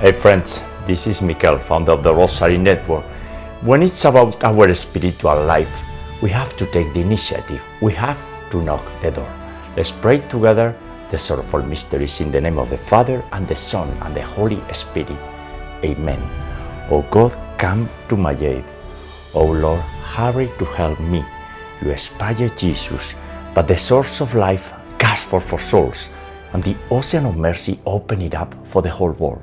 Hey friends, this is Mikel, founder of the Rosary Network. When it's about our spiritual life, we have to take the initiative. We have to knock the door. Let's pray together the sorrowful mysteries in the name of the Father and the Son and the Holy Spirit. Amen. O God, come to my aid. O Lord, hurry to help me. You inspire Jesus, but the source of life gasps for, for souls, and the ocean of mercy open it up for the whole world.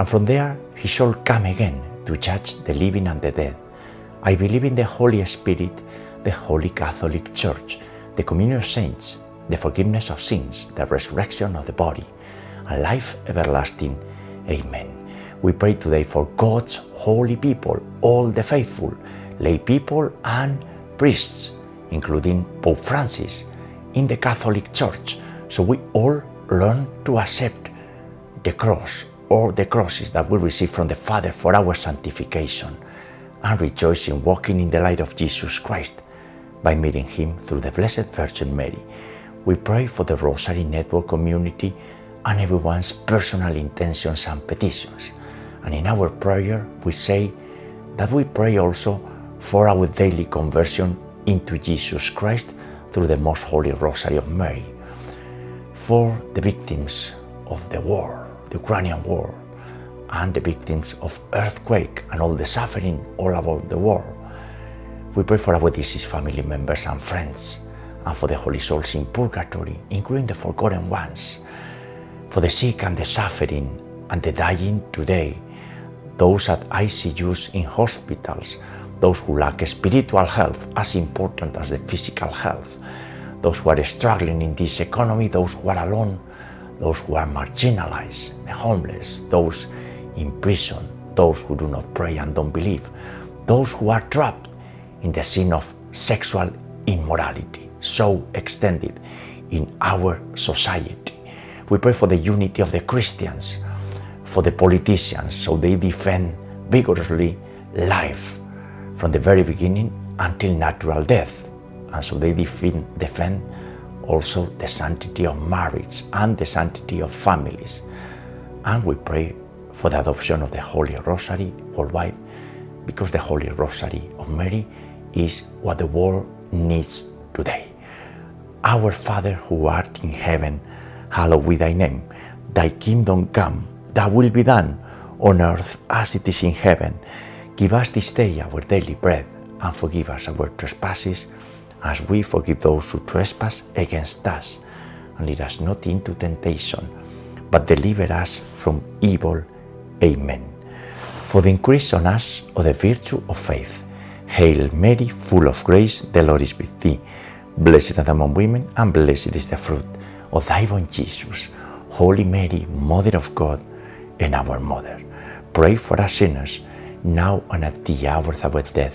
And from there he shall come again to judge the living and the dead. I believe in the Holy Spirit, the Holy Catholic Church, the communion of saints, the forgiveness of sins, the resurrection of the body, and life everlasting. Amen. We pray today for God's holy people, all the faithful, lay people, and priests, including Pope Francis, in the Catholic Church, so we all learn to accept the cross or the crosses that we receive from the Father for our sanctification and rejoice in walking in the light of Jesus Christ by meeting Him through the Blessed Virgin Mary. We pray for the Rosary Network community and everyone's personal intentions and petitions. And in our prayer, we say that we pray also for our daily conversion into Jesus Christ through the Most Holy Rosary of Mary, for the victims of the war, the Ukrainian war, and the victims of earthquake and all the suffering all about the world. We pray for our deceased family members and friends, and for the holy souls in purgatory, including the forgotten ones, for the sick and the suffering and the dying today, those at ICUs in hospitals, those who lack spiritual health as important as the physical health, those who are struggling in this economy, those who are alone, those who are marginalized, the homeless, those in prison, those who do not pray and don't believe, those who are trapped in the sin of sexual immorality, so extended in our society. We pray for the unity of the Christians, for the politicians, so they defend vigorously life from the very beginning until natural death, and so they defend, defend also the sanctity of marriage and the sanctity of families. And we pray for the adoption of the Holy Rosary worldwide because the Holy Rosary of Mary is what the world needs today. Our Father who art in heaven, hallowed be thy name. Thy kingdom come, thy will be done on earth as it is in heaven. Give us this day our daily bread and forgive us our trespasses as we forgive those who trespass against us. And lead us not into temptation, but deliver us from evil. Amen. For the increase on us of the virtue of faith. Hail Mary, full of grace, the Lord is with thee. Blessed art among women, and blessed is the fruit of thy womb, Jesus. Holy Mary, Mother of God, and our Mother, pray for us sinners, now and at the hour of our death.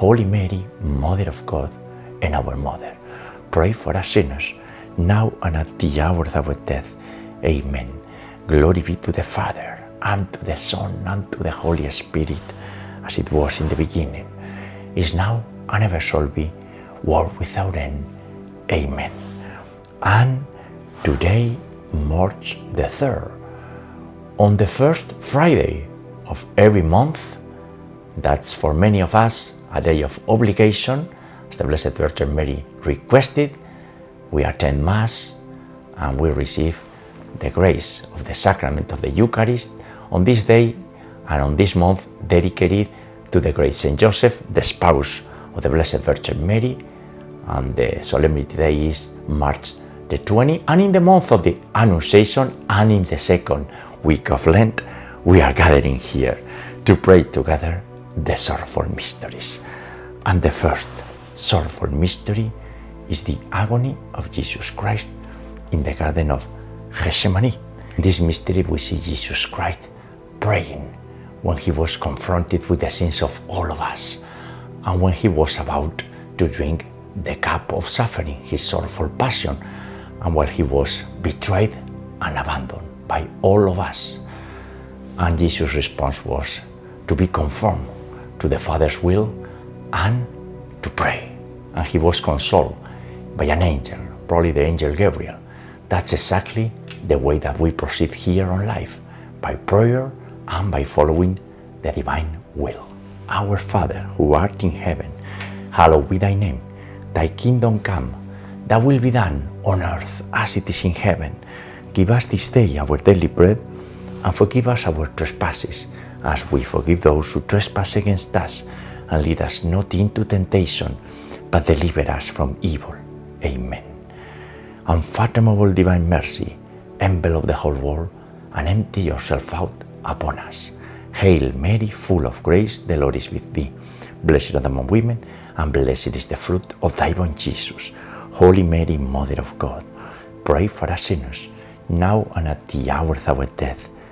Holy Mary, Mother of God and our Mother, pray for us sinners, now and at the hour of our death. Amen. Glory be to the Father, and to the Son, and to the Holy Spirit, as it was in the beginning, is now, and ever shall be, world without end. Amen. And today, March the 3rd, on the first Friday of every month, that's for many of us a day of obligation, as the Blessed Virgin Mary requested, we attend Mass and we receive the grace of the sacrament of the Eucharist on this day and on this month dedicated to the great Saint Joseph, the spouse of the Blessed Virgin Mary, and the solemnity day is March the 20. And in the month of the Annunciation and in the second week of Lent, we are gathering here to pray together the sorrowful mysteries. And the first sorrowful mystery is the agony of Jesus Christ in the Garden of Gethsemane. In this mystery, we see Jesus Christ praying when he was confronted with the sins of all of us and when he was about to drink the cup of suffering, his sorrowful passion, and while he was betrayed and abandoned by all of us. And Jesus' response was to be conformed to the Father's will and to pray. And he was consoled by an angel, probably the angel Gabriel. That's exactly the way that we proceed here on life by prayer and by following the divine will. Our Father, who art in heaven, hallowed be thy name. Thy kingdom come, thy will be done on earth as it is in heaven. Give us this day our daily bread, and forgive us our trespasses, as we forgive those who trespass against us. And lead us not into temptation, but deliver us from evil. Amen. Unfathomable divine mercy, envelop the whole world, and empty yourself out upon us. Hail Mary, full of grace, the Lord is with thee. Blessed art among women, and blessed is the fruit of thy womb, Jesus. Holy Mary, Mother of God, pray for us sinners, now and at the hour of our death.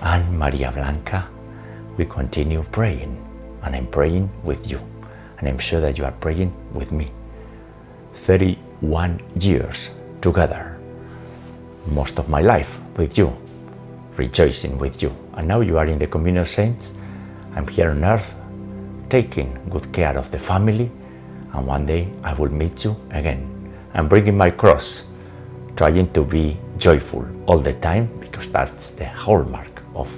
And Maria Blanca, we continue praying, and I'm praying with you, and I'm sure that you are praying with me. 31 years together, most of my life with you, rejoicing with you. And now you are in the communion of saints. I'm here on earth, taking good care of the family, and one day I will meet you again. I'm bringing my cross, trying to be joyful all the time because that's the hallmark of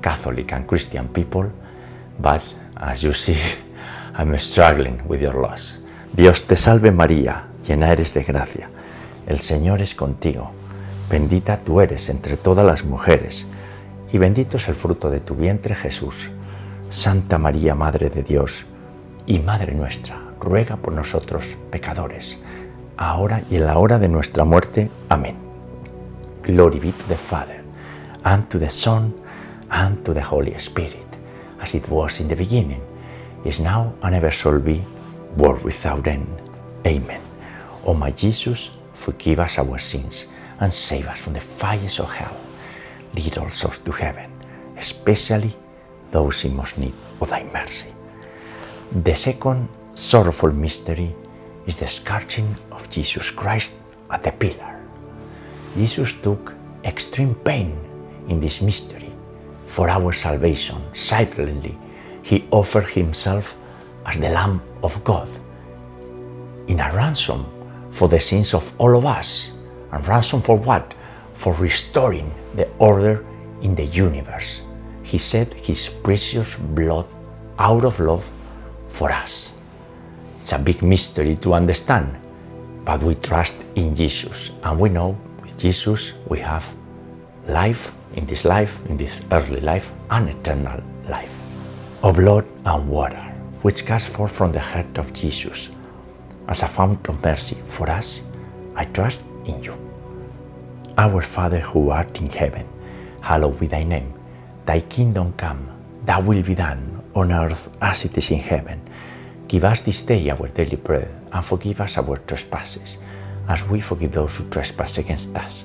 Catholic and Christian people. But as you see, I'm struggling with your loss. Dios te salve María, llena eres de gracia. El Señor es contigo. Bendita tú eres entre todas las mujeres, y bendito es el fruto de tu vientre Jesús. Santa María, Madre de Dios y Madre nuestra, ruega por nosotros pecadores, ahora y en la hora de nuestra muerte. Amén. Glory be to the Father, and to the Son, and to the Holy Spirit, as it was in the beginning, is now, and ever shall be, world without end. Amen. O my Jesus, forgive us our sins and save us from the fires of hell. Lead all souls to heaven, especially those in most need of thy mercy. The second sorrowful mystery is the scourging of Jesus Christ at the pillar. Jesus took extreme pain in this mystery for our salvation. Silently, he offered himself as the Lamb of God in a ransom for the sins of all of us. And ransom for what? For restoring the order in the universe. He shed his precious blood out of love for us. It's a big mystery to understand, but we trust in Jesus and we know with Jesus we have life in this life, in this earthly life, and eternal life. Of blood and water, which comes forth from the heart of Jesus as a fount of mercy for us, I trust in you. Our Father who art in heaven, hallowed be thy name. Thy kingdom come, thy will be done on earth as it is in heaven. Give us this day our daily bread, and forgive us our trespasses, as we forgive those who trespass against us.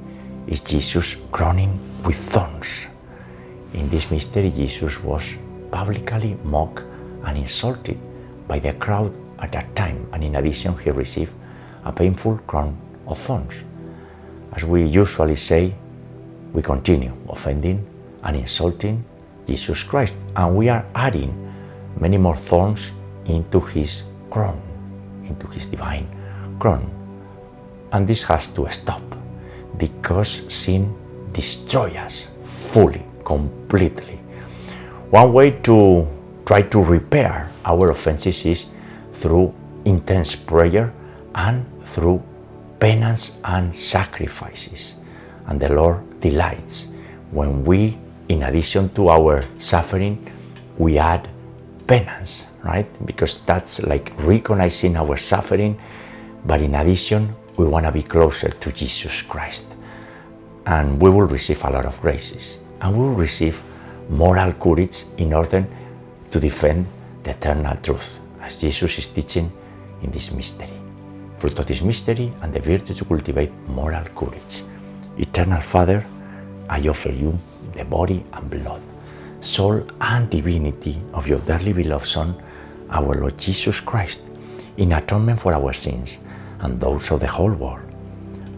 is Jesus crowning with thorns. In this mystery, Jesus was publicly mocked and insulted by the crowd at that time, and in addition, he received a painful crown of thorns. As we usually say, we continue offending and insulting Jesus Christ, and we are adding many more thorns into his crown, into his divine crown. And this has to stop because sin destroys us fully, completely. One way to try to repair our offenses is through intense prayer and through penance and sacrifices. And the Lord delights when we, in addition to our suffering, we add penance, right? Because that's like recognizing our suffering, but in addition, we want to be closer to Jesus Christ. And we will receive a lot of graces. And we will receive moral courage in order to defend the eternal truth, as Jesus is teaching in this mystery. Fruit of this mystery and the virtue to cultivate moral courage. Eternal Father, I offer you the body and blood, soul and divinity of your dearly beloved Son, our Lord Jesus Christ, in atonement for our sins and those of the whole world.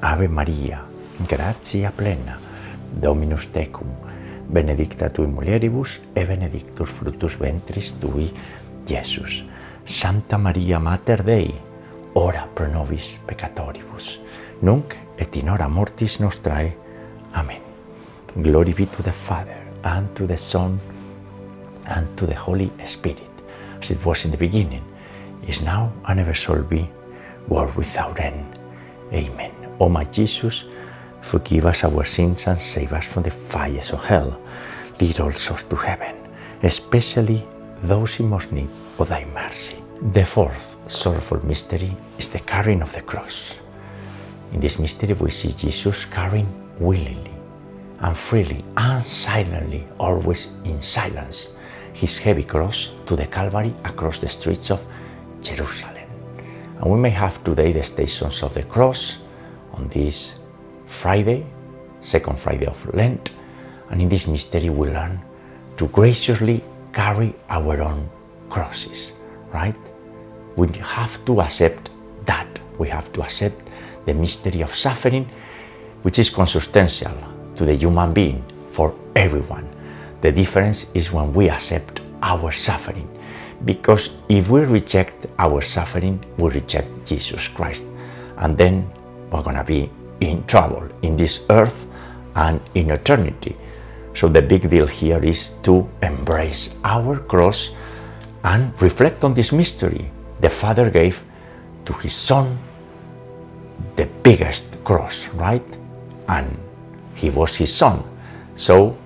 Ave Maria, gratia plena, Dominus tecum, benedicta tui mulieribus e benedictus fructus ventris tui, Iesus. Santa Maria Mater Dei, ora pro nobis peccatoribus, nunc et in hora mortis nostrae. Amen. Glory be to the Father, and to the Son, and to the Holy Spirit, as it was in the beginning, is now, and ever shall be, world without end. Amen. O my Jesus, forgive us our sins and save us from the fires of hell. Lead all souls to heaven, especially those in most need of thy mercy. The fourth sorrowful mystery is the carrying of the cross. In this mystery, we see Jesus carrying willingly and freely and silently, always in silence, his heavy cross to the Calvary across the streets of Jerusalem. And we may have today the stations of the cross on this Friday, second Friday of Lent, and in this mystery we learn to graciously carry our own crosses, right? We have to accept that. We have to accept the mystery of suffering, which is consubstantial to the human being for everyone. The difference is when we accept our suffering. Because if we reject our suffering, we reject Jesus Christ. And then we're going to be in trouble in this earth and in eternity. So the big deal here is to embrace our cross and reflect on this mystery the Father gave to his Son the biggest cross, right? And he was his Son. So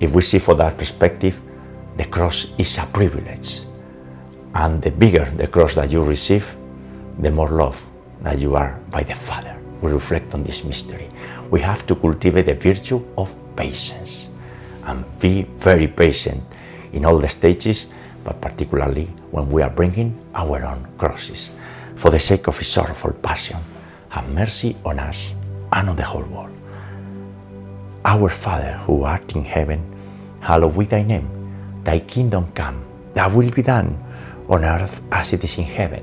if we see for that perspective, the cross is a privilege. And the bigger the cross that you receive, the more love that you are by the Father. We reflect on this mystery. We have to cultivate the virtue of patience. and be very patient in all the stages, but particularly when we are bringing our own crosses. For the sake of his sorrowful passion, have mercy on us and on the whole world. Our Father who art in heaven, hallowed be thy name. Thy kingdom come, thy will be done, on earth as it is in heaven.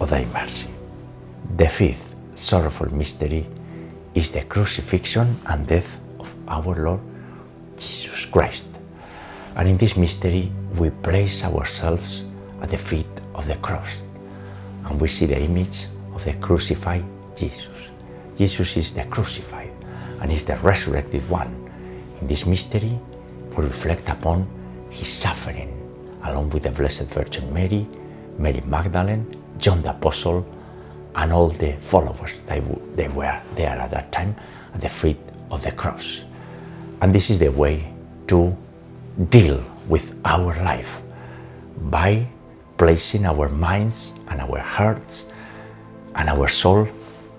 of thy mercy. The fifth sorrowful mystery is the crucifixion and death of our Lord Jesus Christ. And in this mystery, we place ourselves at the feet of the cross and we see the image of the crucified Jesus. Jesus is the crucified and is the resurrected one. In this mystery, we reflect upon his suffering along with the Blessed Virgin Mary, Mary Magdalene, John the Apostle, and all the followers they, they were there at that time at the feet of the cross. And this is the way to deal with our life by placing our minds and our hearts and our soul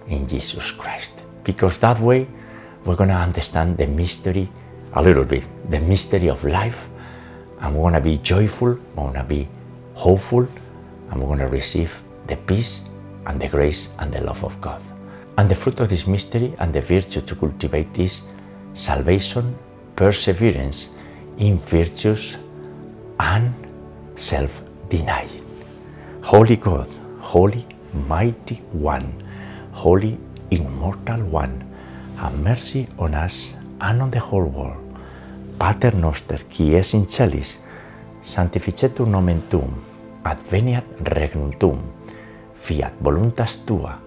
in Jesus Christ. Because that way we're going to understand the mystery a little bit, the mystery of life, and we're going to be joyful, we're going to be hopeful, and we're going to receive the peace and the grace and the love of God. And the fruit of this mystery and the virtue to cultivate is salvation, perseverance in virtues, and self denying. Holy God, Holy Mighty One, Holy Immortal One, have mercy on us and on the whole world. Pater noster, qui es in celis, sanctificetur nomen tuum, adveniat regnum tuum, fiat voluntas tua,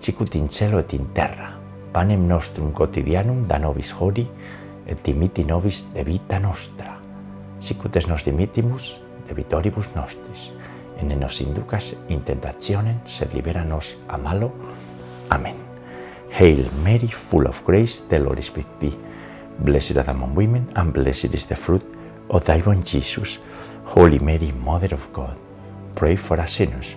sicut in cielo et in terra. Panem nostrum quotidianum da nobis hodie, et dimiti nobis debita nostra, sicut es nos dimitimus debitoribus nostris, ene nos inducas in tentationem, sed libera nos a malo. Amen. Hail Mary, full of grace, the Lord is with thee. Blessed art among women, and blessed is the fruit of thy womb, Jesus. Holy Mary, Mother of God, pray for us sinners,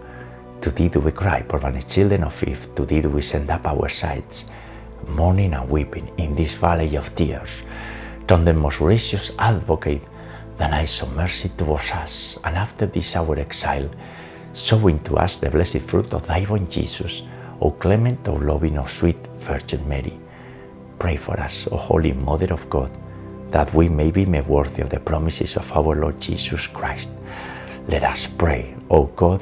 To thee do we cry, poor banished children of Eve, to thee do we send up our sighs, mourning and weeping in this valley of tears. Turn the most gracious advocate, thine eyes of mercy towards us, and after this our exile, showing to us the blessed fruit of thy womb, Jesus, O clement, O loving, O sweet Virgin Mary. Pray for us, O Holy Mother of God, that we may be made worthy of the promises of our Lord Jesus Christ. Let us pray, O God,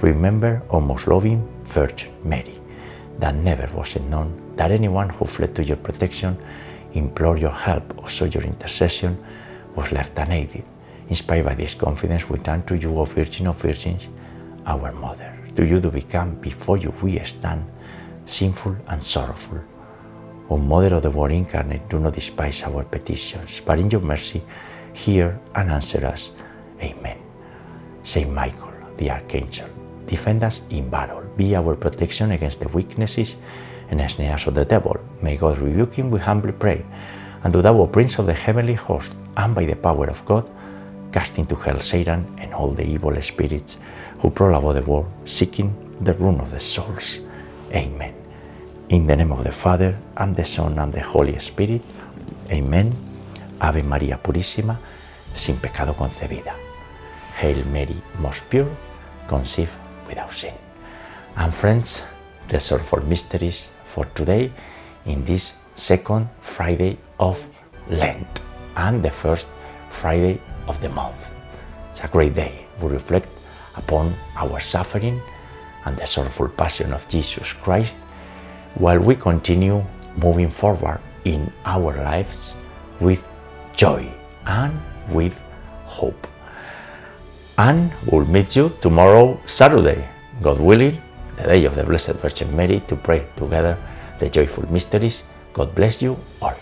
Remember, O most loving Virgin Mary, that never was it known that anyone who fled to your protection, implored your help, or sought your intercession was left unaided. Inspired by this confidence, we turn to you, O Virgin of Virgins, our Mother. To you we come, before you we stand, sinful and sorrowful. O Mother of the Word incarnate, do not despise our petitions, but in your mercy hear and answer us. Amen. Saint Michael, the Archangel, defend us in battle. Be our protection against the weaknesses and snares of the devil. May God rebuke him, we humbly pray. And do thou, O Prince of the heavenly host, and by the power of God, cast into hell Satan and all the evil spirits who prowl about the world, seeking the ruin of the souls. Amen. In the name of the Father, and the Son, and the Holy Spirit. Amen. Ave María Purísima, sin pecado concebida. Hail Mary, most pure, conceived without sin. And friends, the sorrowful mysteries for today in this second Friday of Lent and the first Friday of the month. It's a great day. We reflect upon our suffering and the sorrowful passion of Jesus Christ while we continue moving forward in our lives with joy and with hope. And we'll meet you tomorrow, Saturday, God willing, the day of the Blessed Virgin Mary, to pray together the joyful mysteries. God bless you all.